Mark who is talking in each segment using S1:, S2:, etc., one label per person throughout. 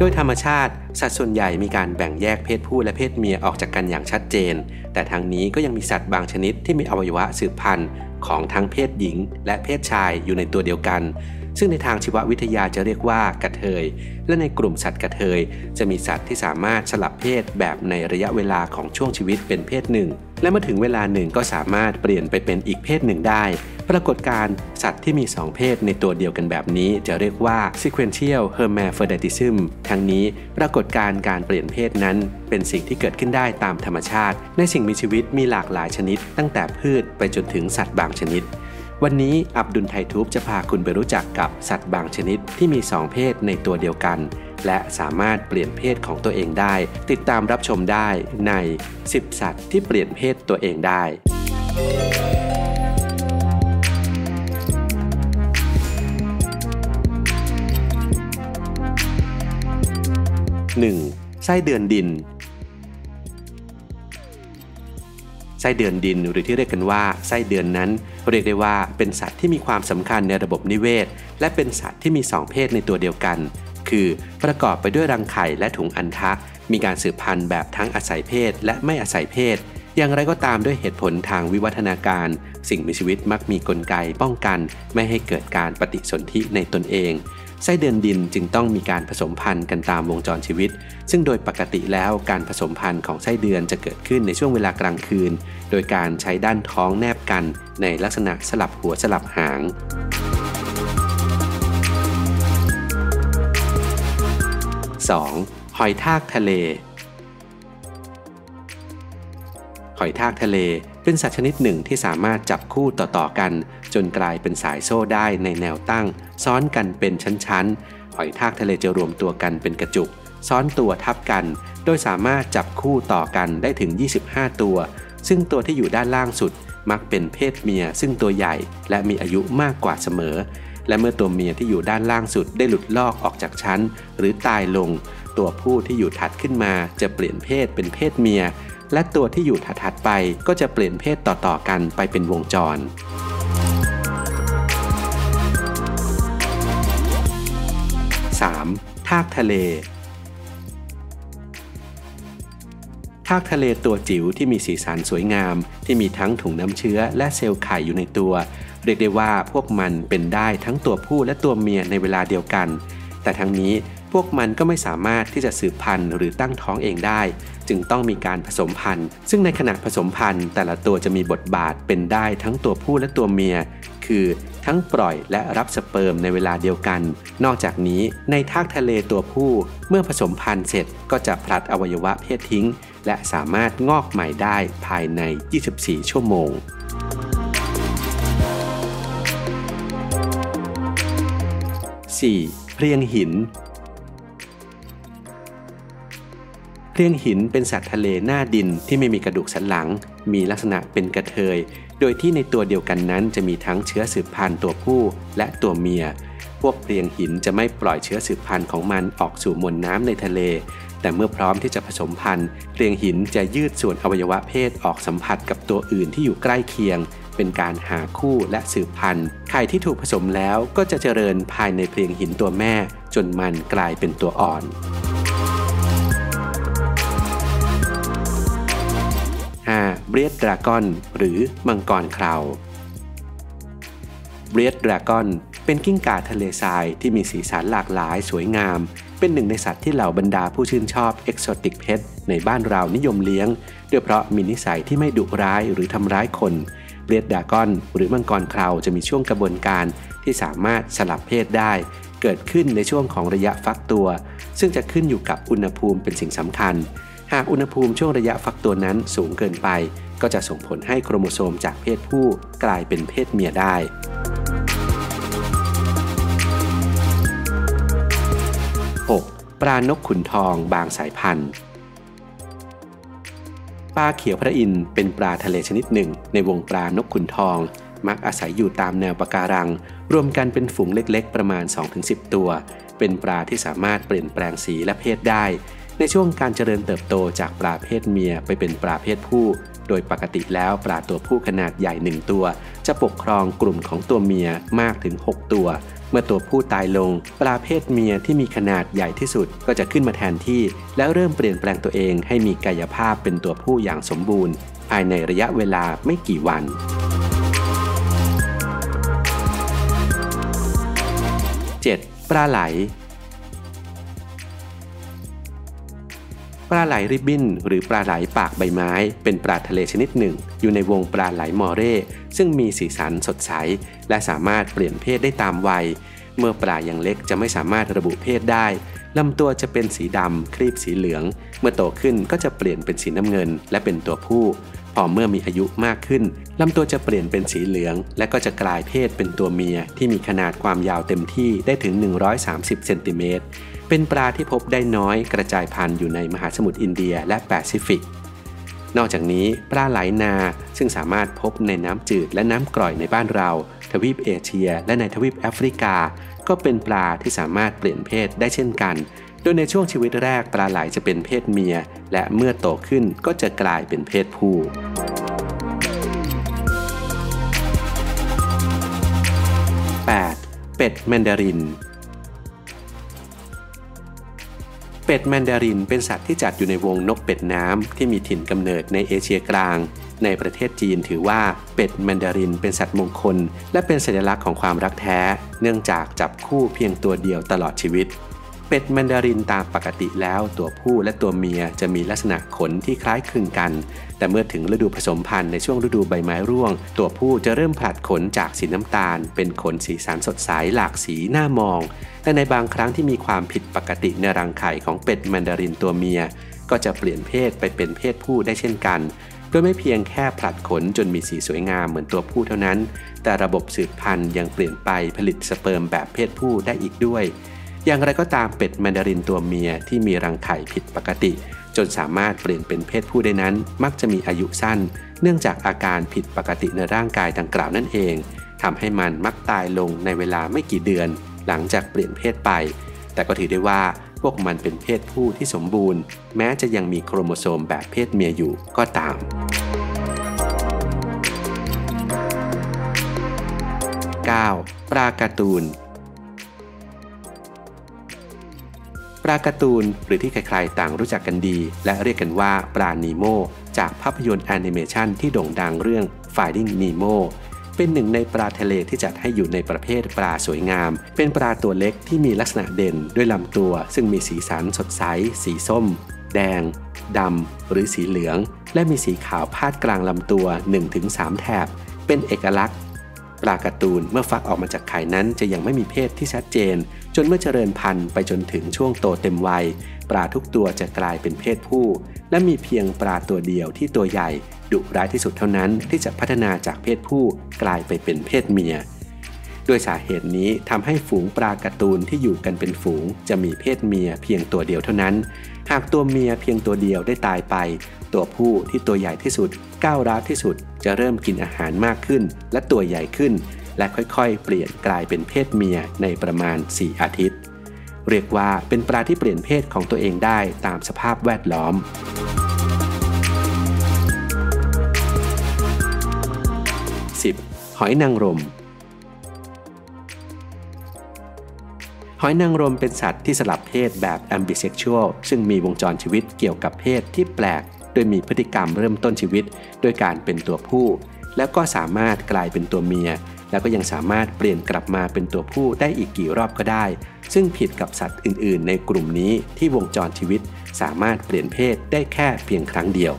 S1: โดยธรรมชาติ สัตว์ส่วนใหญ่มีการแบ่งแยกเพศผู้และเพศเมียออกจากกันอย่างชัดเจน แต่ทางนี้ก็ยังมีสัตว์บางชนิดที่มีอวัยวะสืบพันธุ์ของทั้งเพศหญิง และเพศชายอยู่ในตัวเดียวกัน ซึ่งในทางชีววิทยาจะเรียกว่ากระเทย และในกลุ่มสัตว์กระเทย จะมีสัตว์ที่สามารถสลับเพศแบบในระยะเวลาของช่วงชีวิตเป็นเพศหนึ่ง และเมื่อถึงเวลาหนึ่งก็สามารถเปลี่ยนไปเป็นอีกเพศหนึ่งได้ ปรากฏการสัตว์ที่มี 2 เพศในตัวเดียวกันแบบนี้ จะเรียกว่า sequential hermaphroditism ทั้งนี้ปรากฏการ์การเปลี่ยนเพศนั้น เป็นสิ่งที่เกิดขึ้นได้ตามธรรมชาติ ในสิ่งมีชีวิตมีหลากหลายชนิด ตั้งแต่พืชไปจนถึงสัตว์บางชนิดวันนี้อับดุลไททูบจะพาคุณไปรู้จักกับสัตว์บางชนิดที่มี 2 เพศในตัวเดียวกัน และสามารถเปลี่ยนเพศของตัวเองได้ ติดตามรับชมได้ใน 10 สัตว์ที่เปลี่ยนเพศตัวเองได้ 1. ไส้เดือนดิน ไส้เดือนดินหรือที่เรียกกันว่าไส้เดือนนั้น เรียกได้ว่าเป็นสัตว์ที่มีความสำคัญในระบบนิเวศ และเป็นสัตว์ที่มี 2 เพศในตัวเดียวกัน คือประกอบไปด้วยรังไข่และถุงอันทะมีการสืบพันธุ์แบบทั้งอาศัยเพศ และไม่อาศัยเพศ อย่างไรก็ตามด้วยเหตุผลทางวิวัฒนาการ สิ่งมีชีวิตมักมีกลไกป้องกัน ไม่ให้เกิดการปฏิสนธิในตนเอง ไส้เดือนดินจึงต้องมีการผสมพันธุ์กันตามวงจรชีวิต ซึ่งโดยปกติแล้วการผสมพันธุ์ของไส้เดือนจะเกิดขึ้นในช่วงเวลากลางคืน โดยการใช้ด้านท้องแนบกันในลักษณะสลับหัวสลับหาง 2. หอยทากทะเล หอยทากทะเล เป็นสัตว์ชนิดหนึ่งที่สามารถจับคู่ต่อๆกัน จนกลายเป็นสายโซ่ได้ในแนวตั้ง ซ้อนกันเป็นชั้นๆหอยทากทะเลจะรวมตัวกันเป็นกระจุก ซ้อนตัวทับกัน โดยสามารถจับคู่ต่อกันได้ถึง 25 ตัว ซึ่งตัวที่อยู่ด้านล่างสุดมักเป็นเพศเมียซึ่งตัวใหญ่และมีอายุมากกว่าเสมอ และเมื่อตัวเมียที่อยู่ด้านล่างสุดได้หลุดลอกออกจากชั้น หรือตายลง ตัวผู้ที่อยู่ถัดขึ้นมาจะเปลี่ยนเพศเป็นเพศเมีย และตัวที่อยู่ถัดๆไปก็จะเปลี่ยนเพศต่อๆกันไปเป็นวงจร 3. ทากทะเลทากทะเลตัวจิ๋วที่มีสีสันสวยงาม ที่มีทั้งถุงน้ำเชื้อและเซลล์ไข่อยู่ในตัว เรียกได้ว่าพวกมันเป็นได้ทั้งตัวผู้และตัวเมียในเวลาเดียวกัน แต่ทั้งนี้พวกมันก็ไม่สามารถที่จะสืบพันธุ์หรือตั้งท้องเองได้ จึงต้องมีการผสมพันธุ์ ซึ่งในขณะผสมพันธุ์ แต่ละตัวจะมีบทบาทเป็นได้ทั้งตัวผู้และตัวเมีย คือทั้งปล่อยและรับสเปิร์มในเวลาเดียวกัน นอกจากนี้ในทากทะเลตัวผู้เมื่อผสมพันธุ์เสร็จก็จะผลัดอวัยวะเพศทิ้ง และสามารถงอกใหม่ได้ภายใน 24 ชั่วโมง 4. เพลียงหินเพลียงหินเป็นสัตว์ทะเลหน้าดินที่ไม่มีกระดูกสันหลัง มีลักษณะเป็นกระเทย โดยที่ในตัวเดียวกันนั้นจะมีทั้งเชื้อสืบพันธุ์ตัวผู้และตัวเมีย พวกเพลียงหินจะไม่ปล่อยเชื้อสืบพันธุ์ของมันออกสู่มวลน้ำในทะเล แต่เมื่อพร้อมที่จะผสมพันธุ์เพลียงหินจะยืดส่วนอวัยวะเพศออกสัมผัสกับตัวอื่นที่อยู่ใกล้เคียง เป็นการหาคู่และสืบพันธุ์ ไข่ที่ถูกผสมแล้วก็จะเจริญภายในเพลียงหินตัวแม่ จนมันกลายเป็นตัวอ่อน 5. เบรียดดราก้อน หรือมังกรคราวเบรียดดราก้อนเป็นกิ้งก่าทะเลทรายที่มีสีสันหลากหลายสวยงาม เป็นหนึ่งในสัตว์ที่เหล่าบรรดาผู้ชื่นชอบเอกโซติกเพชในบ้านเรานิยมเลี้ยง ด้วยเพราะมีนิสัยที่ไม่ดุร้ายหรือทำร้ายคน เบรียดดากอน หรือมังกรคราวจะมีช่วงกระบวนการที่สามารถสลับเพศได้ เกิดขึ้นในช่วงของระยะฟักตัว ซึ่งจะขึ้นอยู่กับอุณหภูมิเป็นสิ่งสำคัญ หากอุณหภูมิช่วงระยะฟักตัวนั้นสูงเกินไป ก็จะส่งผลให้โครโมโซมจากเพศผู้กลายเป็นเพศเมียได้ 6. ปลานกขุนทองบางสายพันธุ์ ปลาเขียวพระอินทร์เป็นปลาทะเลชนิดหนึ่ง ในวงปลานกขุนทอง มักอาศัยอยู่ตามแนวปะการัง รวมกันเป็นฝูงเล็กๆ ประมาณ 2-10 ตัว เป็นปลาที่สามารถเปลี่ยนแปลงสีและเพศได้ ในช่วงการเจริญเติบโตจากปลาเพศเมียไปเป็นปลาเพศผู้ โดยปกติแล้วปลาตัวผู้ขนาดใหญ่หนึ่งตัว จะปกครองกลุ่มของตัวเมียมากถึง 6 ตัว เมื่อตัวผู้ตายลง ปลาเพศเมียที่มีขนาดใหญ่ที่สุดก็จะขึ้นมาแทนที่ แล้วเริ่มเปลี่ยนแปลงตัวเองให้มีกายภาพเป็นตัวผู้อย่างสมบูรณ์ ภายในระยะเวลาไม่กี่วัน 7. ปลาไหล ปลาไหลริบบิ้น หรือปลาไหลปากใบไม้ เป็นปลาทะเลชนิดหนึ่ง อยู่ในวงปลาไหลมอเร่ซึ่งมีสีสันสดใส และสามารถเปลี่ยนเพศได้ตามวัย เมื่อปลายังเล็กจะไม่สามารถระบุเพศได้ลำตัวจะเป็นสีดำครีบสีเหลือง เมื่อโตขึ้นก็จะเปลี่ยนเป็นสีน้ำเงิน และเป็นตัวผู้ พอเมื่อมีอายุมากขึ้นลำตัวจะเปลี่ยนเป็นสีเหลือง และก็จะกลายเพศเป็นตัวเมียที่มีขนาดความยาวเต็มที่ได้ถึง 130 เซนติเมตร เป็นปลาที่พบได้น้อยกระจายพันธุ์อยู่ในมหาสมุทรอินเดียและแปซิฟิก นอกจากนี้ปลาไหลนาซึ่งสามารถพบในน้ำจืดและน้ำกร่อยในบ้านเรา ทวีปเอเชีย และในทวีปแอฟริกา ก็เป็นปลาที่สามารถเปลี่ยนเพศได้เช่นกัน โดยในช่วงชีวิตแรกปลาไหลจะเป็นเพศเมีย และเมื่อโตขึ้นก็จะกลายเป็นเพศผู้ 8. เป็ดแมนดาริน เป็ดแมนดารินเป็นสัตว์ที่จัดอยู่ในวงนกเป็ดน้ำที่มีถิ่นกำเนิดในเอเชียกลาง ในประเทศจีนถือว่าเป็ดแมนดารินเป็นสัตว์มงคล และเป็นสัญลักษณ์ของความรักแท้ เนื่องจากจับคู่เพียงตัวเดียวตลอดชีวิต เป็ดแมนดารินตามปกติแล้วตัวผู้และตัวเมียจะมีลักษณะขนที่คล้ายคลึงกัน แต่เมื่อถึงฤดูผสมพันธุ์ในช่วงฤดูใบไม้ร่วง ตัวผู้จะเริ่มผลัดขนจากสีน้ำตาล เป็นขนสีสันสดใสหลากสีน่ามอง แต่ในบางครั้งที่มีความผิดปกติในรังไข่ของเป็ดแมนดารินตัวเมีย ก็จะเปลี่ยนเพศไปเป็นเพศผู้ได้เช่นกันโดยไม่เพียงแค่ผลัดขนจนมีสีสวยงามเหมือนตัวผู้เท่านั้น แต่ระบบสืบพันธุ์ยังเปลี่ยนไปผลิตสเปิร์มแบบเพศผู้ได้อีกด้วย อย่างไรก็ตามเป็ดแมนดารินตัวเมียที่มีรังไข่ผิดปกติ จนสามารถเปลี่ยนเป็นเพศผู้ได้นั้น มักจะมีอายุสั้น เนื่องจากอาการผิดปกติในร่างกายดังกล่าวนั่นเองทำให้มันมักตายลงในเวลาไม่กี่เดือน หลังจากเปลี่ยนเพศไป แต่ก็ถือได้ว่าพวกมันเป็นเพศผู้ที่สมบูรณ์ แม้จะยังมีโครโมโซมแบบเพศเมียอยู่ก็ตาม 9. ปลาการ์ตูน ปลาการ์ตูนหรือที่ใครๆต่างรู้จักกันดี และเรียกกันว่าปลานีโมจากภาพยนตร์แอนิเมชันที่โด่งดังเรื่อง Finding Nemo เป็นหนึ่งในปลาทะเลที่จัดให้อยู่ในประเภทปลาสวยงาม เป็นปลาตัวเล็กที่มีลักษณะเด่นด้วยลำตัว ซึ่งมีสีสันสดใส สีส้ม แดง ดำ หรือสีเหลือง และมีสีขาวพาดกลางลำตัว 1-3 แถบ เป็นเอกลักษณ์ ลาการ์ตูนเมื่อฟักออกมาจากไข่นั้นจะยังไม่มีเพศที่ชัดเจน จนเมื่อเจริญพันธุ์ไปจนถึงช่วงโตเต็มวัย ปลาทุกตัวจะกลายเป็นเพศผู้ และมีเพียงปลาตัวเดียวที่ตัวใหญ่ดุร้ายที่สุดเท่านั้นที่จะพัฒนาจากเพศผู้กลายไปเป็นเพศเมียด้วยสาเหตุนี้ทำให้ฝูงปลาการ์ตูนที่อยู่กันเป็นฝูง จะมีเพศเมียเพียงตัวเดียวเท่านั้น หากตัวเมียเพียงตัวเดียวได้ตายไป ตัวผู้ที่ตัวใหญ่ที่สุด ก้าวร้าวที่สุด จะเริ่มกินอาหารมากขึ้น และตัวใหญ่ขึ้น และค่อยๆ เปลี่ยนกลายเป็นเพศเมียในประมาณ 4 อาทิตย์ เรียกว่าเป็นปลาที่เปลี่ยนเพศของตัวเองได้ตามสภาพแวดล้อม 10. หอยนางรม หอยนางรมเป็นสัตว์ที่สลับเพศแบบ ambisexual ซึ่งมีวงจรชีวิตเกี่ยวกับเพศที่แปลก โดยมีพฤติกรรมเริ่มต้นชีวิตด้วยการเป็นตัวผู้ แล้วก็สามารถกลายเป็นตัวเมีย แล้วก็ยังสามารถเปลี่ยนกลับมาเป็นตัวผู้ได้อีกกี่รอบก็ได้ ซึ่งผิดกับสัตว์อื่น ๆ ในกลุ่มนี้ที่วงจรชีวิต สามารถเปลี่ยนเพศได้แค่เพียงครั้งเดียว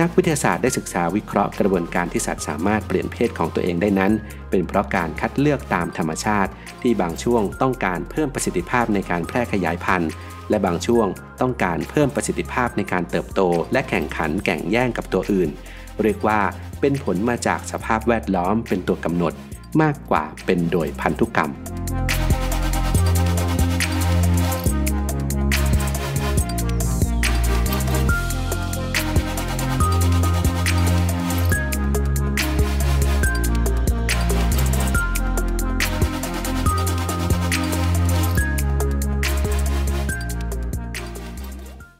S1: นักวิทยาศาสตร์ได้ศึกษาวิเคราะห์กระบวนการที่สัตว์สามารถเปลี่ยนเพศของตัวเองได้นั้น เป็นเพราะการคัดเลือกตามธรรมชาติ ที่บางช่วงต้องการเพิ่มประสิทธิภาพในการแพร่ขยายพันธุ์และบางช่วงต้องการเพิ่มประสิทธิภาพในการเติบโต และแข่งขันแข่งแย่งกับตัวอื่น เรียกว่าเป็นผลมาจากสภาพแวดล้อมเป็นตัวกำหนด มากกว่าเป็นโดยพันธุกรรม